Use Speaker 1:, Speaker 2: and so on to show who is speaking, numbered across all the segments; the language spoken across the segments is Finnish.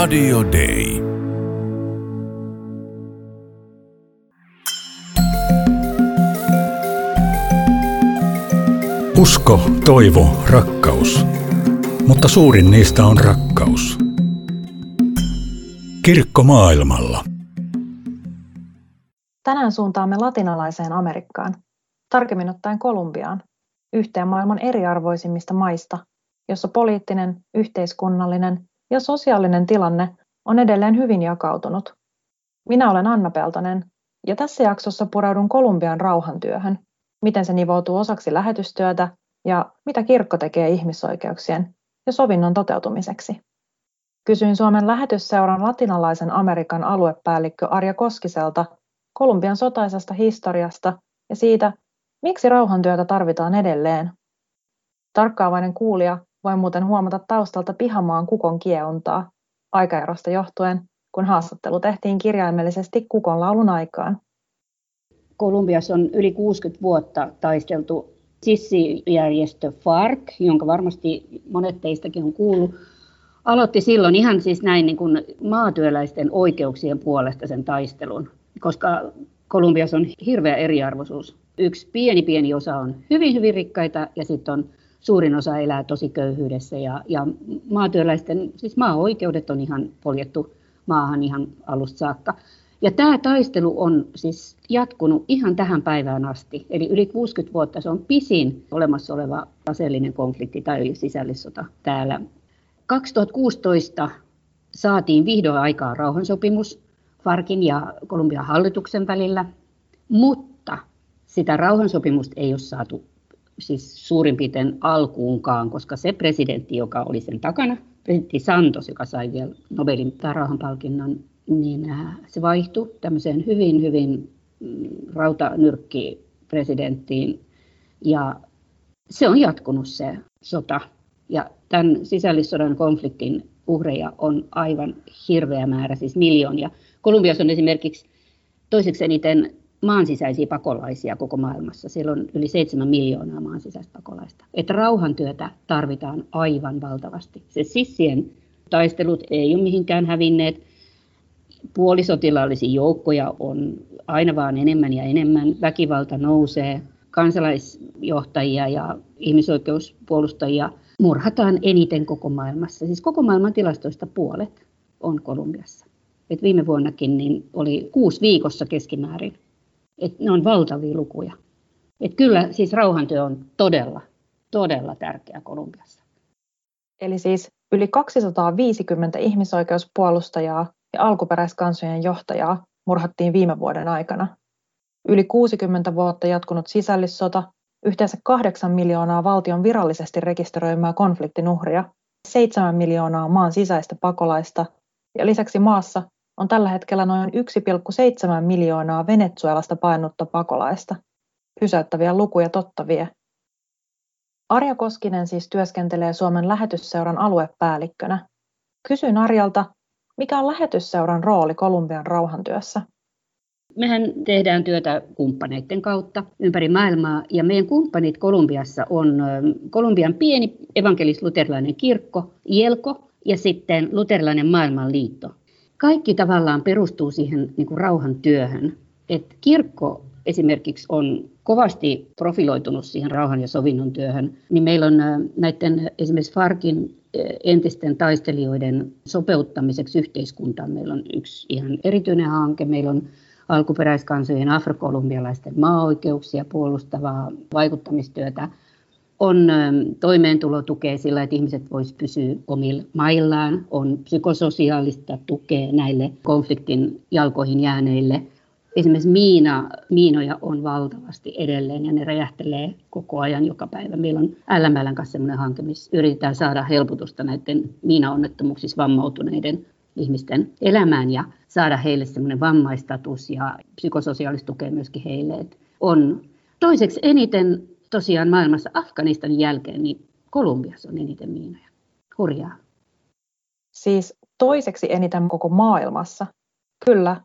Speaker 1: Radio Day.
Speaker 2: Usko, toivo, rakkaus. Mutta suurin niistä on rakkaus. Kirkko maailmalla.
Speaker 3: Tänään suuntaamme latinalaiseen Amerikkaan, tarkemmin ottaen Kolumbiaan, yhteen maailman eriarvoisimmista maista, jossa poliittinen, yhteiskunnallinen ja sosiaalinen tilanne on edelleen hyvin jakautunut. Minä olen Anna Peltonen ja tässä jaksossa pureudun Kolumbian rauhantyöhön, miten se nivoutuu osaksi lähetystyötä ja mitä kirkko tekee ihmisoikeuksien ja sovinnon toteutumiseksi. Kysyin Suomen lähetysseuran latinalaisen Amerikan aluepäällikkö Arja Koskiselta Kolumbian sotaisesta historiasta ja siitä, miksi rauhantyötä tarvitaan edelleen. Tarkkaavainen kuulija voi muuten huomata taustalta pihamaan kukon kieuntaa aikaerosta johtuen, kun haastattelu tehtiin kirjaimellisesti kukon laulun aikaan.
Speaker 4: Kolumbiassa on yli 60 vuotta taisteltu sissijärjestö FARC, jonka varmasti monet teistäkin on kuullut, aloitti silloin ihan siis näin niin kuin maatyöläisten oikeuksien puolesta sen taistelun, koska Kolumbiassa on hirveä eriarvoisuus. Yksi pieni pieni osa on hyvin hyvin rikkaita ja sitten on suurin osa elää tosi köyhyydessä ja, ja maatyöläisten, siis maa-oikeudet on ihan poljettu maahan ihan alusta saakka. Ja tämä taistelu on siis jatkunut ihan tähän päivään asti, eli yli 60 vuotta se on pisin olemassa oleva aseellinen konflikti tai sisällissota täällä. 2016 saatiin vihdoin aikaan rauhansopimus Farkin ja Kolumbian hallituksen välillä, mutta sitä rauhansopimusta ei ole saatu siis suurin piirtein alkuunkaan, koska se presidentti, joka oli sen takana, presidentti Santos, joka sai vielä Nobelin rauhanpalkinnon, niin äh, se vaihtui tämmöiseen hyvin, hyvin mm, rautanyrkki presidenttiin. Ja se on jatkunut se sota. Ja tämän sisällissodan konfliktin uhreja on aivan hirveä määrä, siis miljoonia. Kolumbiassa on esimerkiksi toiseksi eniten maansisäisiä pakolaisia koko maailmassa. Siellä on yli 7 miljoonaa maansisäistä pakolaista. Että rauhantyötä tarvitaan aivan valtavasti. Se sissien taistelut ei ole mihinkään hävinneet. Puolisotilaallisia joukkoja on aina vaan enemmän ja enemmän. Väkivalta nousee. Kansalaisjohtajia ja ihmisoikeuspuolustajia murhataan eniten koko maailmassa. Siis koko maailman tilastoista puolet on Kolumbiassa. Et viime vuonnakin niin oli kuusi viikossa keskimäärin et ne on valtavia lukuja. Et kyllä siis rauhantyö on todella, todella tärkeä Kolumbiassa.
Speaker 3: Eli siis yli 250 ihmisoikeuspuolustajaa ja alkuperäiskansojen johtajaa murhattiin viime vuoden aikana. Yli 60 vuotta jatkunut sisällissota, yhteensä 8 miljoonaa valtion virallisesti rekisteröimää konfliktin uhria, 7 miljoonaa maan sisäistä pakolaista ja lisäksi maassa on tällä hetkellä noin 1,7 miljoonaa Venezuelasta painutta pakolaista. Pysäyttäviä lukuja totta vie. Arja Koskinen siis työskentelee Suomen lähetysseuran aluepäällikkönä. Kysyin Arjalta, mikä on lähetysseuran rooli Kolumbian rauhantyössä?
Speaker 4: Mehän tehdään työtä kumppaneiden kautta ympäri maailmaa ja meidän kumppanit Kolumbiassa on Kolumbian pieni evankelis-luterilainen kirkko, IELKO, ja sitten luterilainen maailmanliitto kaikki tavallaan perustuu siihen niin kuin rauhantyöhön. Et kirkko esimerkiksi on kovasti profiloitunut siihen rauhan ja sovinnon työhön, niin meillä on näiden esimerkiksi Farkin entisten taistelijoiden sopeuttamiseksi yhteiskuntaan. Meillä on yksi ihan erityinen hanke. Meillä on alkuperäiskansojen afrokolumbialaisten maa-oikeuksia puolustavaa vaikuttamistyötä on toimeentulotukea sillä, että ihmiset voisivat pysyä omilla maillaan, on psykososiaalista tukea näille konfliktin jalkoihin jääneille. Esimerkiksi miina, miinoja on valtavasti edelleen ja ne räjähtelee koko ajan joka päivä. Meillä on LMLn kanssa sellainen hanke, missä yritetään saada helpotusta näiden miinaonnettomuuksissa vammautuneiden ihmisten elämään ja saada heille semmoinen vammaistatus ja psykososiaalista tukea myöskin heille. On toiseksi eniten tosiaan maailmassa Afganistanin jälkeen, niin Kolumbiassa on eniten miinoja. Hurjaa.
Speaker 3: Siis toiseksi eniten koko maailmassa. Kyllä.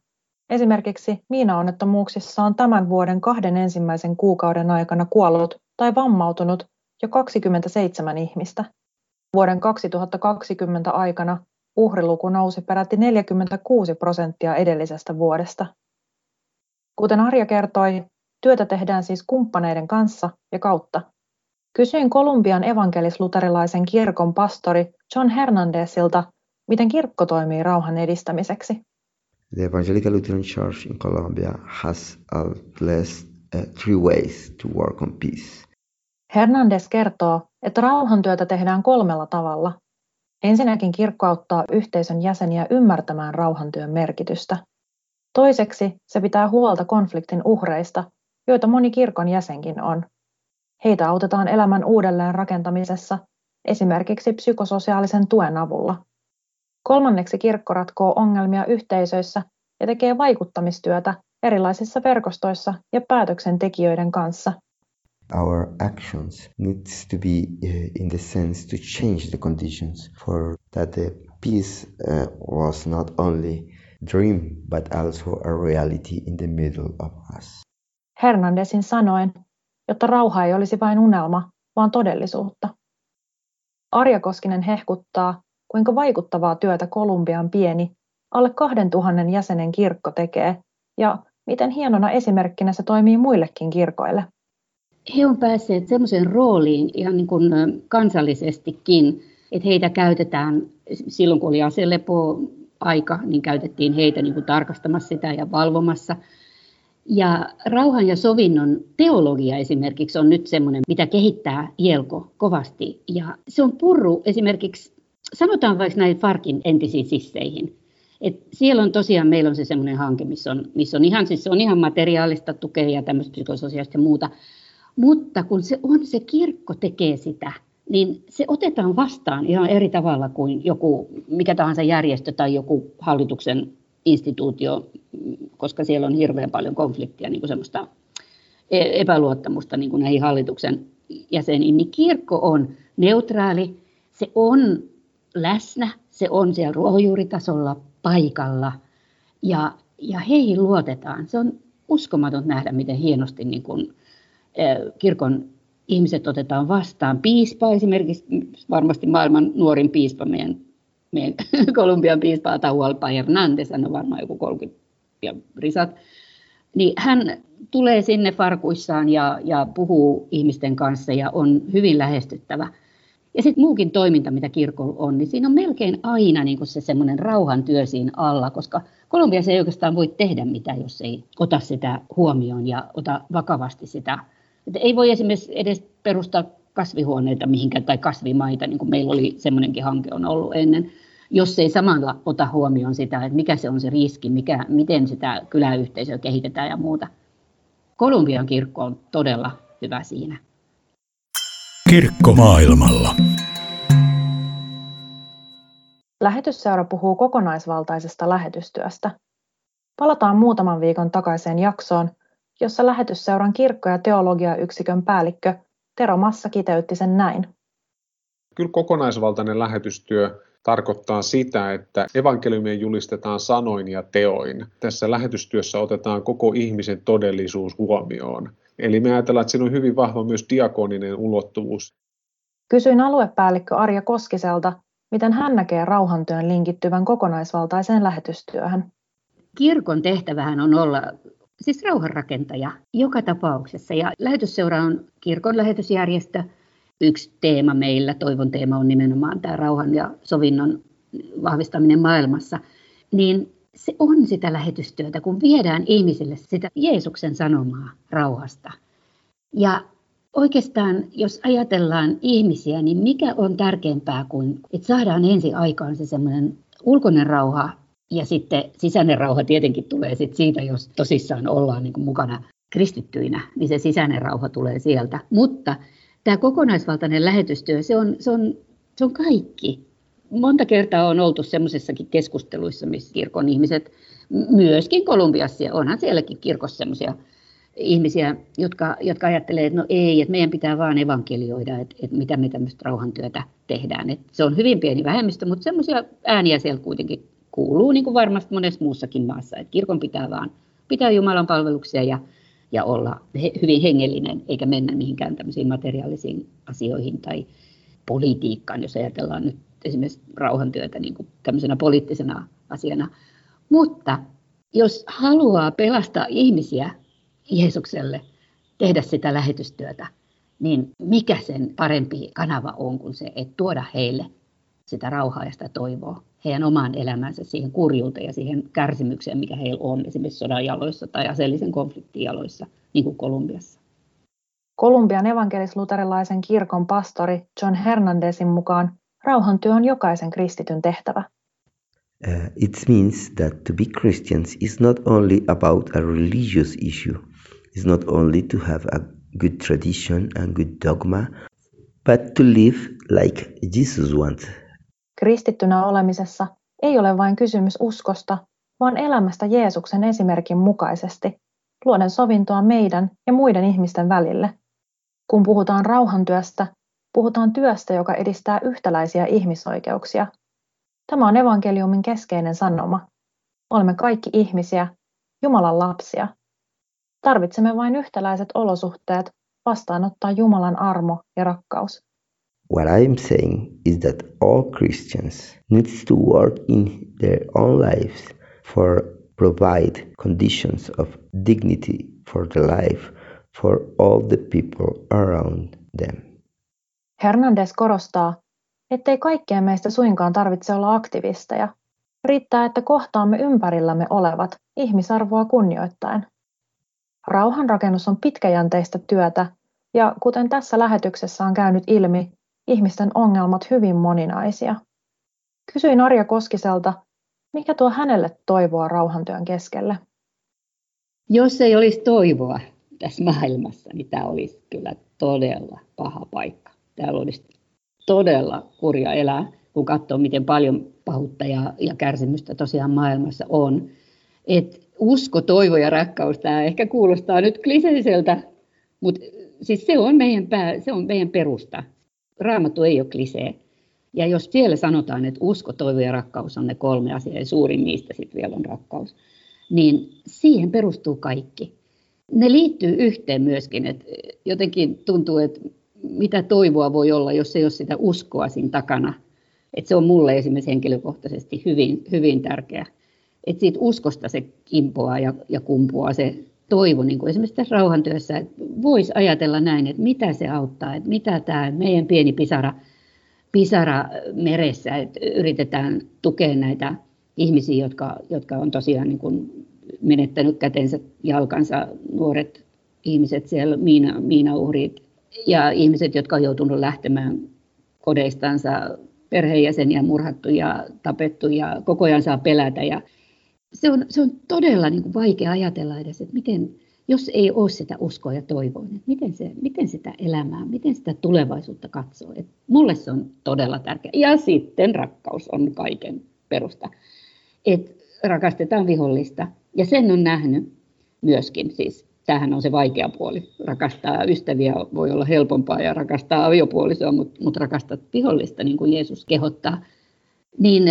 Speaker 3: Esimerkiksi miinaonnettomuuksissa on tämän vuoden kahden ensimmäisen kuukauden aikana kuollut tai vammautunut jo 27 ihmistä. Vuoden 2020 aikana uhriluku nousi peräti 46 prosenttia edellisestä vuodesta. Kuten Arja kertoi, työtä tehdään siis kumppaneiden kanssa ja kautta. Kysyin Kolumbian evankelis-luterilaisen kirkon pastori John Hernandezilta, miten kirkko toimii rauhan edistämiseksi.
Speaker 1: The Evangelical Lutheran Church in Colombia has at least uh, three ways to work on peace.
Speaker 3: Hernandez kertoo, että rauhantyötä tehdään kolmella tavalla. Ensinnäkin kirkko auttaa yhteisön jäseniä ymmärtämään rauhantyön merkitystä. Toiseksi se pitää huolta konfliktin uhreista, joita moni kirkon jäsenkin on. Heitä autetaan elämän uudelleen rakentamisessa, esimerkiksi psykososiaalisen tuen avulla. Kolmanneksi kirkko ratkoo ongelmia yhteisöissä ja tekee vaikuttamistyötä erilaisissa verkostoissa ja päätöksentekijöiden kanssa.
Speaker 1: Our actions needs to be uh, in the sense to change the conditions for that the peace uh, was not only dream but also a reality in the middle of us.
Speaker 3: Hernandezin sanoen, jotta rauha ei olisi vain unelma, vaan todellisuutta. Arja Koskinen hehkuttaa, kuinka vaikuttavaa työtä Kolumbian pieni, alle 2000 jäsenen kirkko tekee ja miten hienona esimerkkinä se toimii muillekin kirkoille.
Speaker 4: He on päässeet sellaiseen rooliin ihan niin kuin kansallisestikin, että heitä käytetään silloin, kun oli aselepo aika, niin käytettiin heitä niin kuin tarkastamassa sitä ja valvomassa. Ja rauhan ja sovinnon teologia esimerkiksi on nyt semmoinen, mitä kehittää Jelko kovasti. Ja se on purru esimerkiksi sanotaan vaikka näin Farkin entisiin sisseihin. Et siellä on tosiaan, meillä on se semmoinen hanke, missä on, missä on ihan, siis se on ihan materiaalista tukea ja tämmöistä psykososiaalista ja muuta. Mutta kun se on, se kirkko tekee sitä, niin se otetaan vastaan ihan eri tavalla kuin joku, mikä tahansa järjestö tai joku hallituksen instituutio, koska siellä on hirveän paljon konfliktia, niin kuin semmoista e-, epäluottamusta niin kuin näihin hallituksen jäseniin, niin kirkko on neutraali, se on läsnä, se on siellä ruohonjuuritasolla paikalla ja, ja heihin luotetaan. Se on uskomaton nähdä, miten hienosti niin kuin, kirkon ihmiset otetaan vastaan. Piispa esimerkiksi, varmasti maailman nuorin piispa, meidän, meidän Kolumbian piispa Atahualpa Hernandez, hän on varmaan joku 30 ja risat, niin hän tulee sinne farkuissaan ja, ja puhuu ihmisten kanssa ja on hyvin lähestyttävä. Ja sitten muukin toiminta, mitä kirkolla on, niin siinä on melkein aina niin se semmoinen rauhantyö siinä alla, koska Kolumbiassa ei oikeastaan voi tehdä mitään, jos ei ota sitä huomioon ja ota vakavasti sitä. Että ei voi esimerkiksi edes perustaa kasvihuoneita mihinkään tai kasvimaita, niin kuin meillä oli semmoinenkin hanke on ollut ennen, jos ei samalla ota huomioon sitä, että mikä se on se riski, mikä, miten sitä kyläyhteisöä kehitetään ja muuta. Kolumbian kirkko on todella hyvä siinä.
Speaker 2: Kirkko maailmalla.
Speaker 3: Lähetysseura puhuu kokonaisvaltaisesta lähetystyöstä. Palataan muutaman viikon takaiseen jaksoon, jossa lähetysseuran kirkko- ja teologiayksikön päällikkö Tero Massa kiteytti sen näin.
Speaker 5: Kyllä kokonaisvaltainen lähetystyö tarkoittaa sitä, että evankeliumia julistetaan sanoin ja teoin. Tässä lähetystyössä otetaan koko ihmisen todellisuus huomioon. Eli me ajatellaan, että siinä on hyvin vahva myös diakoninen ulottuvuus.
Speaker 3: Kysyin aluepäällikkö Arja Koskiselta, miten hän näkee rauhantyön linkittyvän kokonaisvaltaiseen lähetystyöhön.
Speaker 4: Kirkon tehtävähän on olla siis rauhanrakentaja joka tapauksessa. Ja lähetysseura on kirkon lähetysjärjestö. Yksi teema meillä, toivon teema on nimenomaan tämä rauhan ja sovinnon vahvistaminen maailmassa. Niin se on sitä lähetystyötä, kun viedään ihmisille sitä Jeesuksen sanomaa rauhasta. Ja oikeastaan, jos ajatellaan ihmisiä, niin mikä on tärkeämpää kuin, että saadaan ensin aikaan se semmoinen ulkoinen rauha ja sitten sisäinen rauha tietenkin tulee sit siitä, jos tosissaan ollaan niin mukana kristittyinä, niin se sisäinen rauha tulee sieltä. Mutta tämä kokonaisvaltainen lähetystyö, se on, se on, se on kaikki monta kertaa on oltu semmoisissakin keskusteluissa, missä kirkon ihmiset, myöskin Kolumbiassa, onhan sielläkin kirkossa semmoisia ihmisiä, jotka, jotka ajattelee, että no ei, että meidän pitää vaan evankelioida, että, että mitä me tämmöistä rauhantyötä tehdään. Että se on hyvin pieni vähemmistö, mutta semmoisia ääniä siellä kuitenkin kuuluu, niin kuin varmasti monessa muussakin maassa, että kirkon pitää vaan pitää Jumalan palveluksia ja, ja olla he, hyvin hengellinen, eikä mennä mihinkään tämmöisiin materiaalisiin asioihin tai politiikkaan, jos ajatellaan nyt esimerkiksi rauhantyötä niin kuin tämmöisenä poliittisena asiana. Mutta jos haluaa pelastaa ihmisiä Jeesukselle, tehdä sitä lähetystyötä, niin mikä sen parempi kanava on kuin se, että tuoda heille sitä rauhaa ja sitä toivoa heidän omaan elämänsä siihen kurjuuteen ja siihen kärsimykseen, mikä heillä on esimerkiksi sodan jaloissa tai aseellisen konfliktin jaloissa, niin kuin Kolumbiassa.
Speaker 3: Kolumbian evankelis-luterilaisen kirkon pastori John Hernandezin mukaan rauhantyö on jokaisen kristityn tehtävä.
Speaker 1: Uh, it means that to be Christians is not only about a religious issue, it's not only to have a good tradition and good dogma, but to live like Jesus wants.
Speaker 3: Kristittynä olemisessa ei ole vain kysymys uskosta, vaan elämästä Jeesuksen esimerkin mukaisesti, luoden sovintoa meidän ja muiden ihmisten välille. Kun puhutaan rauhantyöstä, puhutaan työstä, joka edistää yhtäläisiä ihmisoikeuksia. Tämä on evankeliumin keskeinen sanoma. Olemme kaikki ihmisiä, Jumalan lapsia. Tarvitsemme vain yhtäläiset olosuhteet vastaanottaa Jumalan armo ja rakkaus.
Speaker 1: What I'm saying is that all Christians needs to work in their own lives for provide conditions of dignity for the life for all the people around them.
Speaker 3: Hernandez korostaa, ettei kaikkien meistä suinkaan tarvitse olla aktivisteja. Riittää, että kohtaamme ympärillämme olevat ihmisarvoa kunnioittaen. Rauhanrakennus on pitkäjänteistä työtä ja kuten tässä lähetyksessä on käynyt ilmi, ihmisten ongelmat hyvin moninaisia. Kysyin Arja Koskiselta, mikä tuo hänelle toivoa rauhantyön keskelle?
Speaker 4: Jos ei olisi toivoa tässä maailmassa, niin tämä olisi kyllä todella paha paikka. Täällä olisi todella kurja elää, kun katsoo, miten paljon pahuutta ja, ja kärsimystä tosiaan maailmassa on. Et usko, toivo ja rakkaus, tämä ehkä kuulostaa nyt kliseiseltä, mutta siis se on meidän, pää, se on meidän perusta. Raamattu ei ole klisee. Ja jos siellä sanotaan, että usko, toivo ja rakkaus on ne kolme asiaa, ja suurin niistä sitten vielä on rakkaus, niin siihen perustuu kaikki. Ne liittyy yhteen myöskin, että jotenkin tuntuu, että mitä toivoa voi olla, jos ei ole sitä uskoa siinä takana. Että se on mulle esimerkiksi henkilökohtaisesti hyvin, hyvin tärkeä. Että siitä uskosta se kimpoaa ja, ja kumpuaa se toivo, niin kuin esimerkiksi tässä rauhantyössä, että voisi ajatella näin, että mitä se auttaa, että mitä tämä meidän pieni pisara, pisara meressä, että yritetään tukea näitä ihmisiä, jotka, jotka on tosiaan niin kuin menettänyt kätensä, jalkansa, nuoret ihmiset siellä, miina, miinauhrit ja ihmiset, jotka on joutunut lähtemään kodeistansa, perheenjäseniä murhattu ja tapettu ja koko ajan saa pelätä ja se on, se on todella niin kuin vaikea ajatella edes, että miten, jos ei ole sitä uskoa ja toivoa, niin miten, se, miten sitä elämää, miten sitä tulevaisuutta katsoo. Et mulle se on todella tärkeä. Ja sitten rakkaus on kaiken perusta. Et rakastetaan vihollista. Ja sen on nähnyt myöskin, siis tämähän on se vaikea puoli. Rakastaa ystäviä voi olla helpompaa ja rakastaa aviopuolisoa, mutta, mutta rakastaa vihollista, niin kuin Jeesus kehottaa. Niin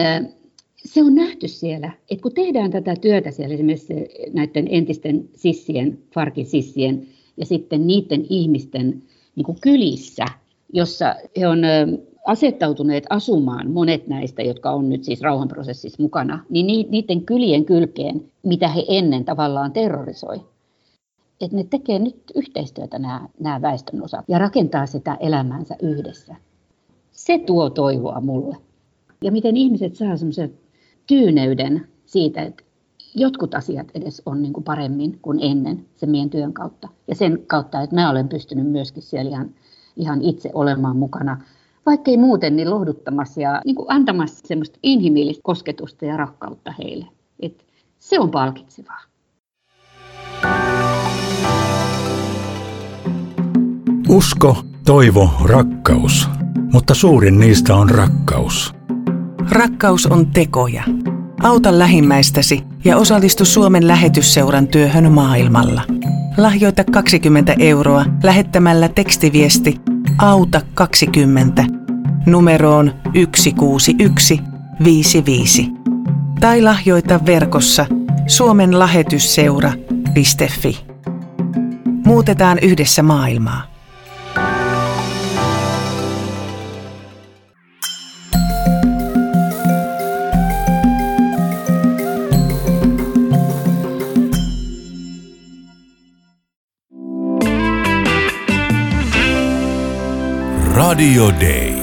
Speaker 4: se on nähty siellä, että kun tehdään tätä työtä siellä esimerkiksi näiden entisten sissien, Farkin sissien ja sitten niiden ihmisten niin kuin kylissä, jossa he on asettautuneet asumaan, monet näistä, jotka on nyt siis rauhanprosessissa mukana, niin niiden kylien kylkeen, mitä he ennen tavallaan terrorisoi. Että ne tekee nyt yhteistyötä nämä, nämä väestön osat ja rakentaa sitä elämäänsä yhdessä. Se tuo toivoa mulle. Ja miten ihmiset saa semmoisen tyyneyden siitä, että jotkut asiat edes on niin kuin paremmin kuin ennen sen meidän työn kautta. Ja sen kautta, että mä olen pystynyt myöskin siellä ihan, ihan itse olemaan mukana, vaikka ei muuten, niin lohduttamassa ja niin kuin antamassa semmoista inhimillistä kosketusta ja rakkautta heille. Et se on palkitsevaa.
Speaker 2: Usko, toivo, rakkaus. Mutta suurin niistä on rakkaus.
Speaker 6: Rakkaus on tekoja. Auta lähimmäistäsi ja osallistu Suomen lähetysseuran työhön maailmalla. Lahjoita 20 euroa lähettämällä tekstiviesti Auta 20 numeroon 16155 tai lahjoita verkossa Suomen lähetysseura.fi. Muutetaan yhdessä maailmaa.
Speaker 7: Radio Day.